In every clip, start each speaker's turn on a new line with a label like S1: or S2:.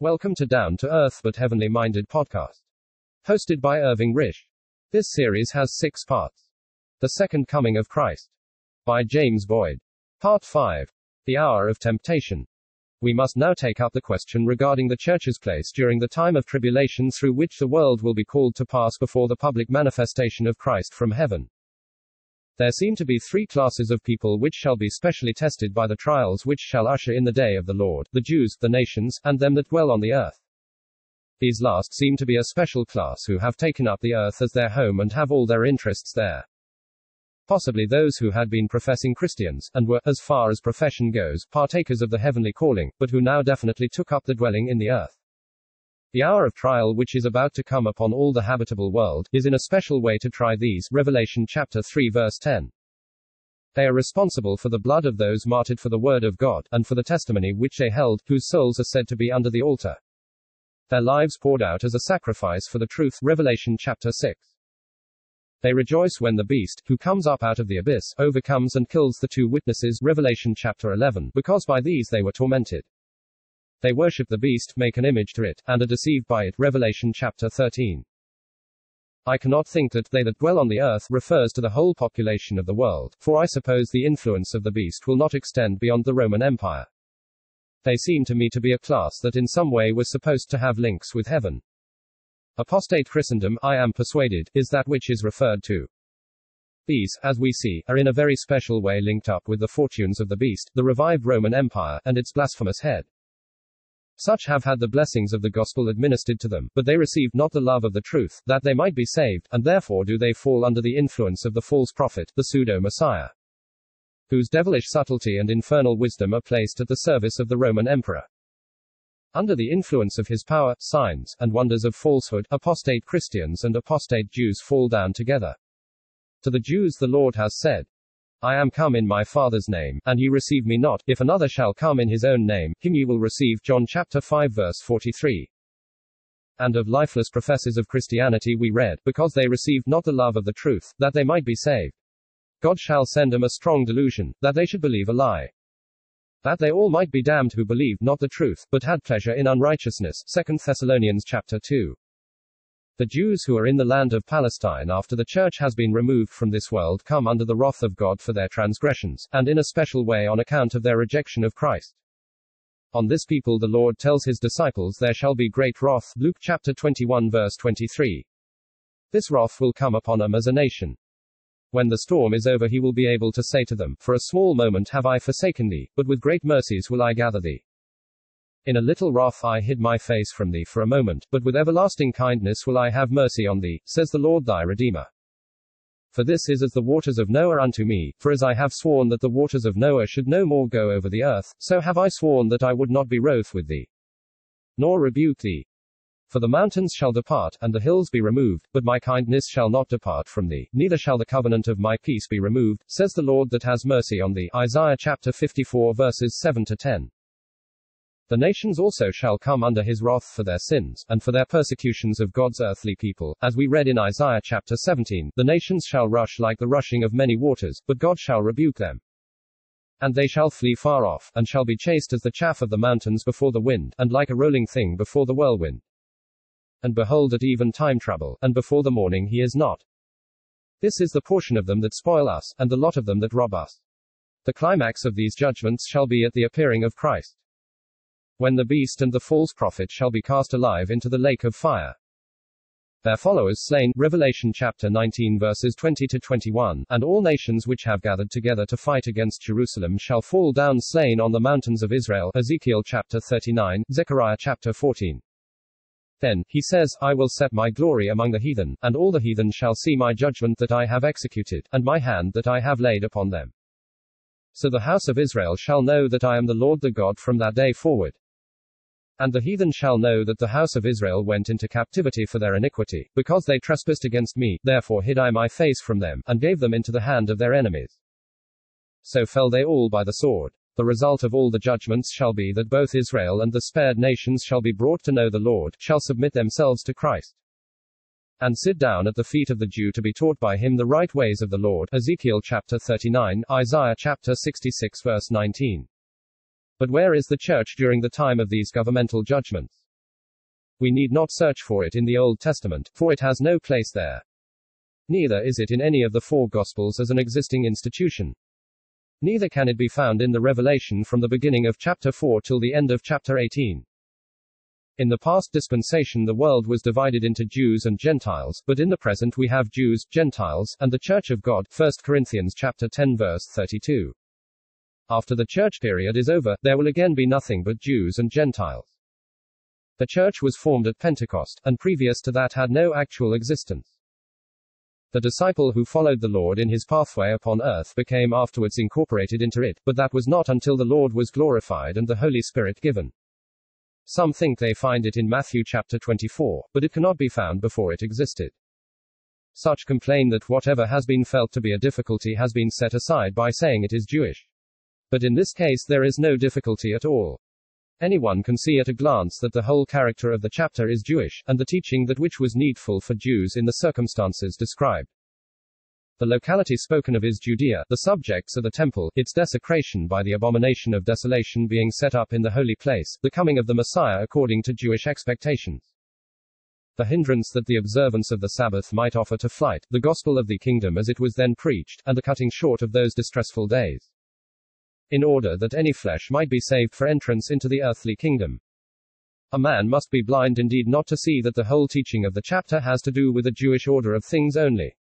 S1: Welcome to Down to Earth but Heavenly Minded podcast. Hosted by Irving Risch. This series has six parts. The Second Coming of Christ. By James Boyd. Part 5. The Hour of Temptation. We must now take up the question regarding the church's place during the time of tribulation through which the world will be called to pass before the public manifestation of Christ from heaven. There seem to be three classes of people which shall be specially tested by the trials which shall usher in the day of the Lord the Jews, the nations, and them that dwell on the earth. These last seem to be a special class who have taken up the earth as their home and have all their interests there. Possibly those who had been professing Christians, and were, as far as profession goes, partakers of the heavenly calling, but who now definitely took up the dwelling in the earth. The hour of trial which is about to come upon all the habitable world, is in a special way to try these, Revelation chapter 3 verse 10. They are responsible for the blood of those martyred for the word of God, and for the testimony which they held, whose souls are said to be under the altar. Their lives poured out as a sacrifice for the truth, Revelation chapter 6. They rejoice when the beast, who comes up out of the abyss, overcomes and kills the two witnesses, Revelation chapter 11, because by these they were tormented. They worship the beast, make an image to it, and are deceived by it. Revelation chapter 13. I cannot think that they that dwell on the earth refers to the whole population of the world, for I suppose the influence of the beast will not extend beyond the Roman Empire. They seem to me to be a class that in some way was supposed to have links with heaven. Apostate Christendom, I am persuaded, is that which is referred to. These, as we see, are in a very special way linked up with the fortunes of the beast, the revived Roman Empire, and its blasphemous head. Such have had the blessings of the gospel administered to them, but they received not the love of the truth, that they might be saved, and therefore do they fall under the influence of the false prophet, the pseudo Messiah, whose devilish subtlety and infernal wisdom are placed at the service of the Roman emperor. Under the influence of his power, signs, and wonders of falsehood, apostate Christians and apostate Jews fall down together. To the Jews the Lord has said, I am come in my Father's name, and ye receive me not. If another shall come in his own name, him ye will receive. John chapter 5 verse 43. And of lifeless professors of Christianity we read, because they received not the love of the truth, that they might be saved. God shall send them a strong delusion, that they should believe a lie. That they all might be damned who believed not the truth, but had pleasure in unrighteousness. 2 Thessalonians chapter 2. The Jews who are in the land of Palestine after the church has been removed from this world come under the wrath of God for their transgressions, and in a special way on account of their rejection of Christ. On this people the Lord tells his disciples there shall be great wrath. Luke chapter 21 verse 23. This wrath will come upon them as a nation. When the storm is over, he will be able to say to them, For a small moment have I forsaken thee, but with great mercies will I gather thee. In a little wrath I hid my face from thee for a moment, but with everlasting kindness will I have mercy on thee, says the Lord thy Redeemer. For this is as the waters of Noah unto me, for as I have sworn that the waters of Noah should no more go over the earth, so have I sworn that I would not be wroth with thee, nor rebuke thee. For the mountains shall depart, and the hills be removed, but my kindness shall not depart from thee, neither shall the covenant of my peace be removed, says the Lord that has mercy on thee. Isaiah chapter 54 verses 7 to 10. The nations also shall come under his wrath for their sins, and for their persecutions of God's earthly people. As we read in Isaiah chapter 17, the nations shall rush like the rushing of many waters, but God shall rebuke them. And they shall flee far off, and shall be chased as the chaff of the mountains before the wind, and like a rolling thing before the whirlwind. And behold, at even time trouble, and before the morning he is not. This is the portion of them that spoil us, and the lot of them that rob us. The climax of these judgments shall be at the appearing of Christ when the beast and the false prophet shall be cast alive into the lake of fire. Their followers slain, Revelation chapter 19 verses 20 to 21, and all nations which have gathered together to fight against Jerusalem shall fall down slain on the mountains of Israel, Ezekiel chapter 39, Zechariah chapter 14. Then, he says, I will set my glory among the heathen, and all the heathen shall see my judgment that I have executed, and my hand that I have laid upon them. So the house of Israel shall know that I am the Lord the God from that day forward. And the heathen shall know that the house of Israel went into captivity for their iniquity, because they trespassed against me, therefore hid I my face from them, and gave them into the hand of their enemies. So fell they all by the sword. The result of all the judgments shall be that both Israel and the spared nations shall be brought to know the Lord, shall submit themselves to Christ, and sit down at the feet of the Jew to be taught by him the right ways of the Lord. Ezekiel chapter 39, Isaiah chapter 66 verse 19. But where is the church during the time of these governmental judgments? We need not search for it in the Old Testament, for it has no place there. Neither is it in any of the four Gospels as an existing institution. Neither can it be found in the Revelation from the beginning of chapter 4 till the end of chapter 18. In the past dispensation the world was divided into Jews and Gentiles, but in the present we have Jews, Gentiles, and the Church of God. 1 Corinthians chapter 10 verse 32. After the church period is over, there will again be nothing but Jews and Gentiles. The church was formed at Pentecost, and previous to that had no actual existence. The disciple who followed the Lord in his pathway upon earth became afterwards incorporated into it, but that was not until the Lord was glorified and the Holy Spirit given. Some think they find it in Matthew chapter 24, but it cannot be found before it existed. Such complain that whatever has been felt to be a difficulty has been set aside by saying it is Jewish. But in this case there is no difficulty at all. Anyone can see at a glance that the whole character of the chapter is Jewish, and the teaching that which was needful for Jews in the circumstances described. The locality spoken of is Judea, the subjects are the temple, its desecration by the abomination of desolation being set up in the holy place, the coming of the Messiah according to Jewish expectations. The hindrance that the observance of the Sabbath might offer to flight, the gospel of the kingdom as it was then preached, and the cutting short of those distressful days in order that any flesh might be saved for entrance into the earthly kingdom. A man must be blind indeed not to see that the whole teaching of the chapter has to do with the Jewish order of things only.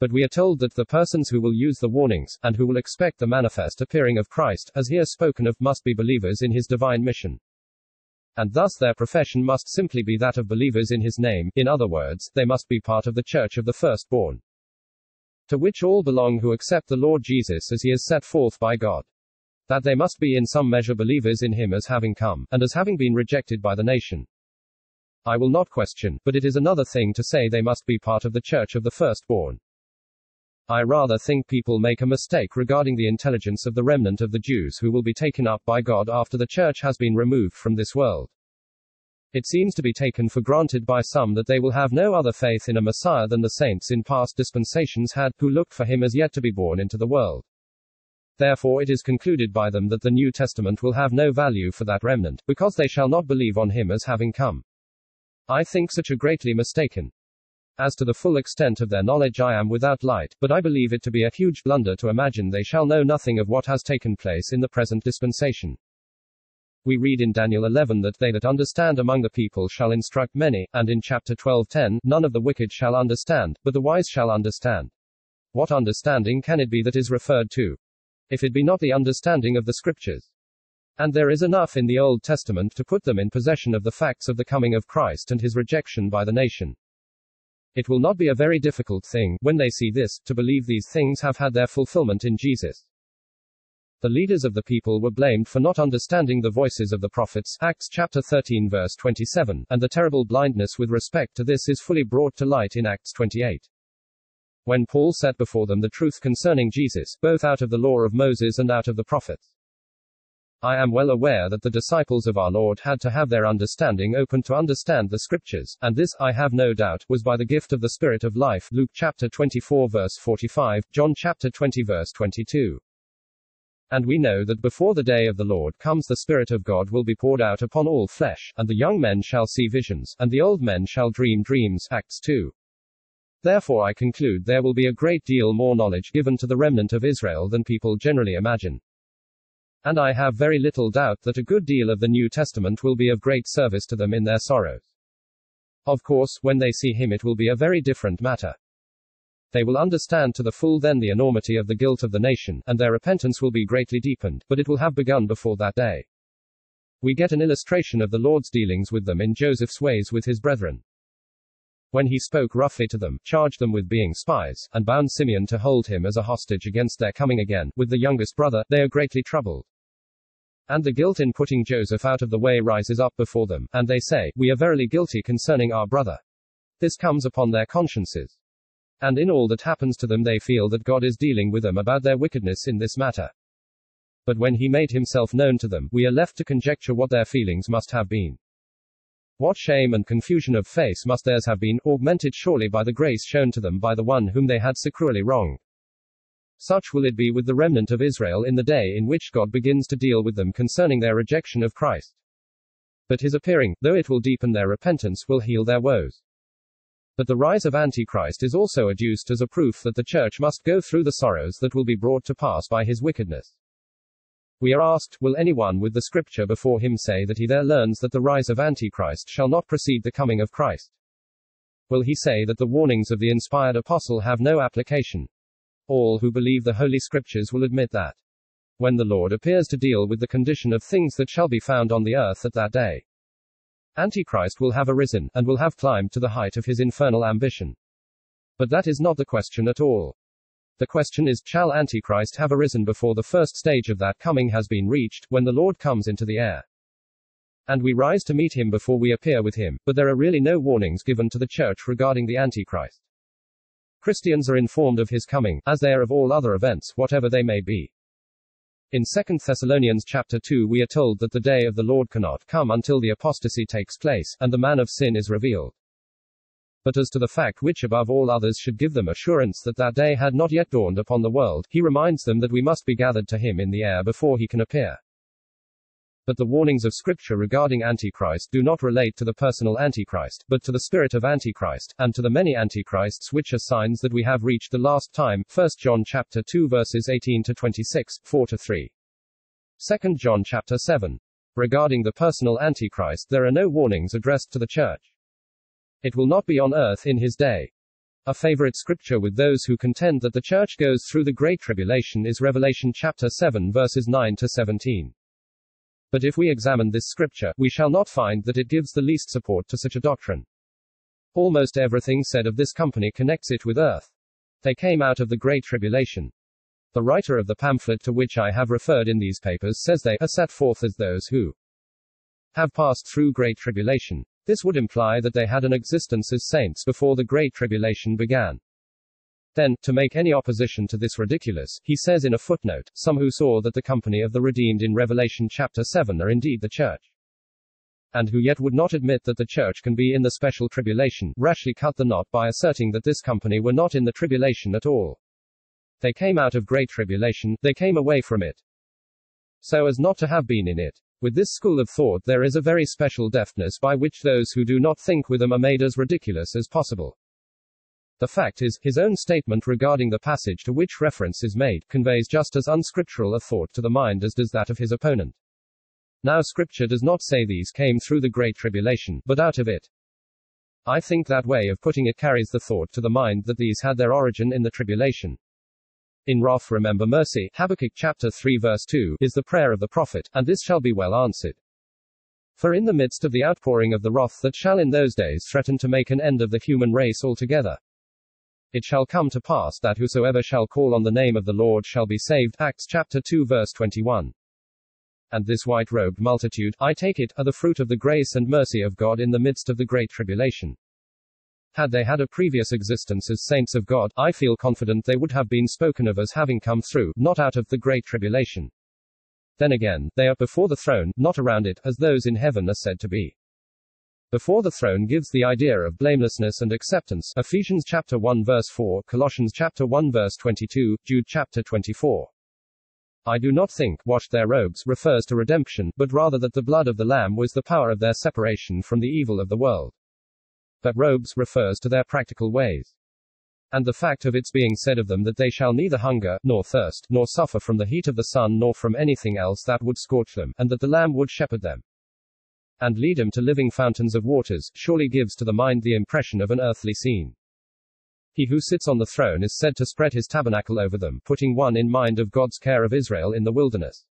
S1: But we are told that the persons who will use the warnings, and who will expect the manifest appearing of Christ, as here spoken of, must be believers in his divine mission. And thus their profession must simply be that of believers in his name, in other words, they must be part of the church of the firstborn to which all belong who accept the Lord Jesus as he is set forth by God. That they must be in some measure believers in him as having come, and as having been rejected by the nation. I will not question, but it is another thing to say they must be part of the church of the firstborn. I rather think people make a mistake regarding the intelligence of the remnant of the Jews who will be taken up by God after the church has been removed from this world. It seems to be taken for granted by some that they will have no other faith in a Messiah than the saints in past dispensations had, who looked for him as yet to be born into the world. Therefore it is concluded by them that the New Testament will have no value for that remnant, because they shall not believe on him as having come. I think such a greatly mistaken. As to the full extent of their knowledge I am without light, but I believe it to be a huge blunder to imagine they shall know nothing of what has taken place in the present dispensation. We read in Daniel 11 that they that understand among the people shall instruct many, and in chapter 12:10, none of the wicked shall understand, but the wise shall understand. What understanding can it be that is referred to? If it be not the understanding of the scriptures. And there is enough in the Old Testament to put them in possession of the facts of the coming of Christ and his rejection by the nation. It will not be a very difficult thing, when they see this, to believe these things have had their fulfillment in Jesus. The leaders of the people were blamed for not understanding the voices of the prophets, Acts chapter 13 verse 27, and the terrible blindness with respect to this is fully brought to light in Acts 28. When Paul set before them the truth concerning Jesus, both out of the law of Moses and out of the prophets. I am well aware that the disciples of our Lord had to have their understanding open to understand the scriptures, and this, I have no doubt, was by the gift of the Spirit of life, Luke chapter 24 verse 45, John chapter 20 verse 22. And we know that before the day of the Lord comes the Spirit of God will be poured out upon all flesh, and the young men shall see visions, and the old men shall dream dreams. Acts 2. Therefore I conclude there will be a great deal more knowledge given to the remnant of Israel than people generally imagine. And I have very little doubt that a good deal of the New Testament will be of great service to them in their sorrows. Of course, when they see him it will be a very different matter. They will understand to the full then the enormity of the guilt of the nation, and their repentance will be greatly deepened, but it will have begun before that day. We get an illustration of the Lord's dealings with them in Joseph's ways with his brethren. When he spoke roughly to them, charged them with being spies, and bound Simeon to hold him as a hostage against their coming again, with the youngest brother, they are greatly troubled. And the guilt in putting Joseph out of the way rises up before them, and they say, We are verily guilty concerning our brother. This comes upon their consciences. And in all that happens to them, they feel that God is dealing with them about their wickedness in this matter. But when he made himself known to them, we are left to conjecture what their feelings must have been. What shame and confusion of face must theirs have been, augmented surely by the grace shown to them by the one whom they had so cruelly wronged. Such will it be with the remnant of Israel in the day in which God begins to deal with them concerning their rejection of Christ. But his appearing, though it will deepen their repentance, will heal their woes. But the rise of Antichrist is also adduced as a proof that the church must go through the sorrows that will be brought to pass by his wickedness. We are asked, Will anyone with the scripture before him say that he there learns that the rise of Antichrist shall not precede the coming of Christ? Will he say that the warnings of the inspired apostle have no application? All who believe the Holy Scriptures will admit that. When the Lord appears to deal with the condition of things that shall be found on the earth at that day, Antichrist will have arisen, and will have climbed to the height of his infernal ambition. But that is not the question at all. The question is, shall Antichrist have arisen before the first stage of that coming has been reached, when the Lord comes into the air? And we rise to meet him before we appear with him, but there are really no warnings given to the church regarding the Antichrist. Christians are informed of his coming, as they are of all other events, whatever they may be. In 2 Thessalonians chapter 2 we are told that the day of the Lord cannot come until the apostasy takes place, and the man of sin is revealed. But as to the fact which above all others should give them assurance that that day had not yet dawned upon the world, he reminds them that we must be gathered to him in the air before he can appear. But the warnings of Scripture regarding Antichrist do not relate to the personal Antichrist, but to the spirit of Antichrist, and to the many Antichrists which are signs that we have reached the last time. 1 John chapter 2 verses 18 to 26, 4 to 3. 2 John chapter 7. Regarding the personal Antichrist, there are no warnings addressed to the church. It will not be on earth in his day. A favorite scripture with those who contend that the church goes through the Great Tribulation is Revelation chapter 7 verses 9 to 17. But if we examine this scripture, we shall not find that it gives the least support to such a doctrine. Almost everything said of this company connects it with earth. They came out of the Great Tribulation. The writer of the pamphlet to which I have referred in these papers says they are set forth as those who have passed through Great Tribulation. This would imply that they had an existence as saints before the Great Tribulation began. Then, to make any opposition to this ridiculous, he says in a footnote, some who saw that the company of the redeemed in Revelation chapter 7 are indeed the church. And who yet would not admit that the church can be in the special tribulation, rashly cut the knot by asserting that this company were not in the tribulation at all. They came out of great tribulation, they came away from it. So as not to have been in it. With this school of thought there is a very special deftness by which those who do not think with them are made as ridiculous as possible. The fact is, his own statement regarding the passage to which reference is made conveys just as unscriptural a thought to the mind as does that of his opponent. Now, Scripture does not say these came through the Great Tribulation, but out of it. I think that way of putting it carries the thought to the mind that these had their origin in the tribulation. In wrath remember mercy, Habakkuk chapter 3 verse 2, is the prayer of the prophet, and this shall be well answered. For in the midst of the outpouring of the wrath that shall in those days threaten to make an end of the human race altogether, it shall come to pass that whosoever shall call on the name of the Lord shall be saved. Acts chapter 2 verse 21. And this white robed multitude, I take it, are the fruit of the grace and mercy of God in the midst of the great tribulation. Had they had a previous existence as saints of God, I feel confident they would have been spoken of as having come through, not out of the great tribulation. Then again, they are before the throne, not around it, as those in heaven are said to be before the throne gives the idea of blamelessness and acceptance. Ephesians chapter 1 verse 4, Colossians chapter 1 verse 22, Jude chapter 24. I do not think, washed their robes, refers to redemption, but rather that the blood of the Lamb was the power of their separation from the evil of the world. But robes refers to their practical ways. And the fact of its being said of them that they shall neither hunger, nor thirst, nor suffer from the heat of the sun, nor from anything else that would scorch them, and that the Lamb would shepherd them and lead him to living fountains of waters, surely gives to the mind the impression of an earthly scene. He who sits on the throne is said to spread his tabernacle over them, putting one in mind of God's care of Israel in the wilderness.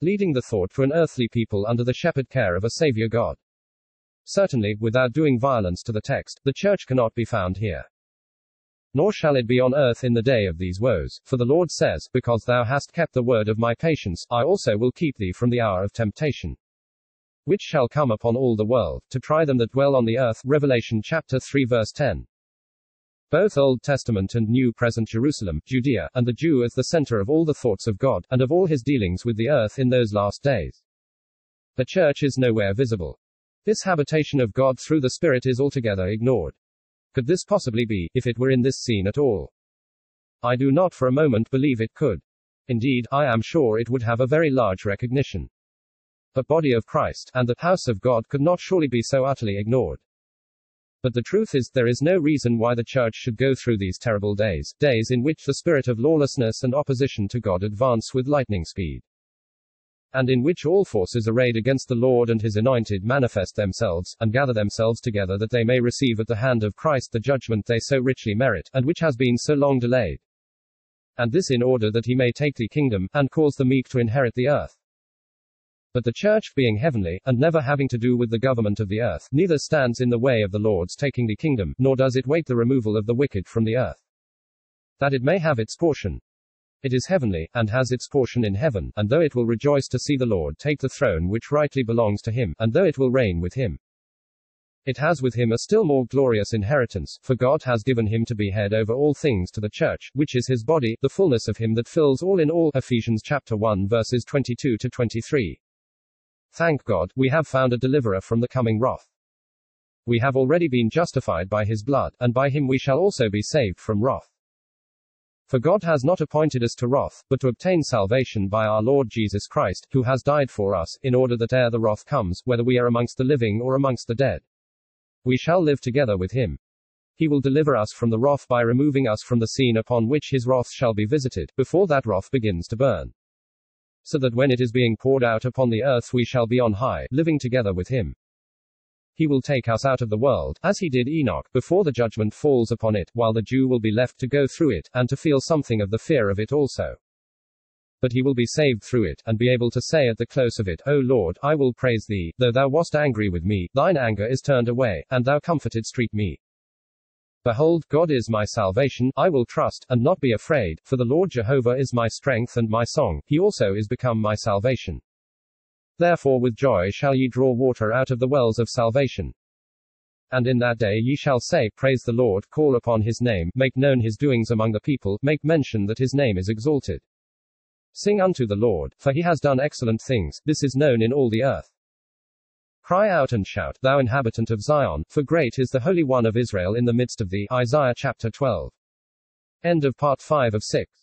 S1: Leading the thought to an earthly people under the shepherd care of a Savior God. Certainly, without doing violence to the text, the church cannot be found here. Nor shall it be on earth in the day of these woes, for the Lord says, Because thou hast kept the word of my patience, I also will keep thee from the hour of temptation which shall come upon all the world, to try them that dwell on the earth. Revelation chapter 3 verse 10. Both Old Testament and New present Jerusalem, Judea, and the Jew as the center of all the thoughts of God, and of all his dealings with the earth in those last days. The church is nowhere visible. This habitation of God through the Spirit is altogether ignored. Could this possibly be, if it were in this scene at all? I do not for a moment believe it could. Indeed, I am sure it would have a very large recognition. But body of Christ, and the house of God could not surely be so utterly ignored. But the truth is, there is no reason why the church should go through these terrible days, days in which the spirit of lawlessness and opposition to God advance with lightning speed and in which all forces arrayed against the Lord and his anointed manifest themselves, and gather themselves together that they may receive at the hand of Christ the judgment they so richly merit, and which has been so long delayed. And this in order that he may take the kingdom, and cause the meek to inherit the earth. But the church, being heavenly, and never having to do with the government of the earth, neither stands in the way of the Lord's taking the kingdom, nor does it wait the removal of the wicked from the earth. That it may have its portion, it is heavenly, and has its portion in heaven, and though it will rejoice to see the Lord take the throne which rightly belongs to him, and though it will reign with him, it has with him a still more glorious inheritance, for God has given him to be head over all things to the church, which is his body, the fullness of him that fills all in all. Ephesians chapter 1 verses 22 to 23. Thank God, we have found a deliverer from the coming wrath. We have already been justified by his blood, and by him we shall also be saved from wrath. For God has not appointed us to wrath, but to obtain salvation by our Lord Jesus Christ, who has died for us, in order that ere the wrath comes, whether we are amongst the living or amongst the dead, we shall live together with him. He will deliver us from the wrath by removing us from the scene upon which his wrath shall be visited, before that wrath begins to burn. So that when it is being poured out upon the earth we shall be on high, living together with him. He will take us out of the world, as he did Enoch, before the judgment falls upon it, while the Jew will be left to go through it, and to feel something of the fear of it also. But he will be saved through it, and be able to say at the close of it, O Lord, I will praise thee, though thou wast angry with me, thine anger is turned away, and thou comfortedst me. Behold, God is my salvation, I will trust, and not be afraid, for the Lord Jehovah is my strength and my song, he also is become my salvation. Therefore with joy shall ye draw water out of the wells of salvation. And in that day ye shall say, Praise the Lord, call upon his name, make known his doings among the people, make mention that his name is exalted. Sing unto the Lord, for he has done excellent things, this is known in all the earth. Cry out and shout, thou inhabitant of Zion, for great is the Holy One of Israel in the midst of thee. Isaiah chapter 12. End of part 5 of 6.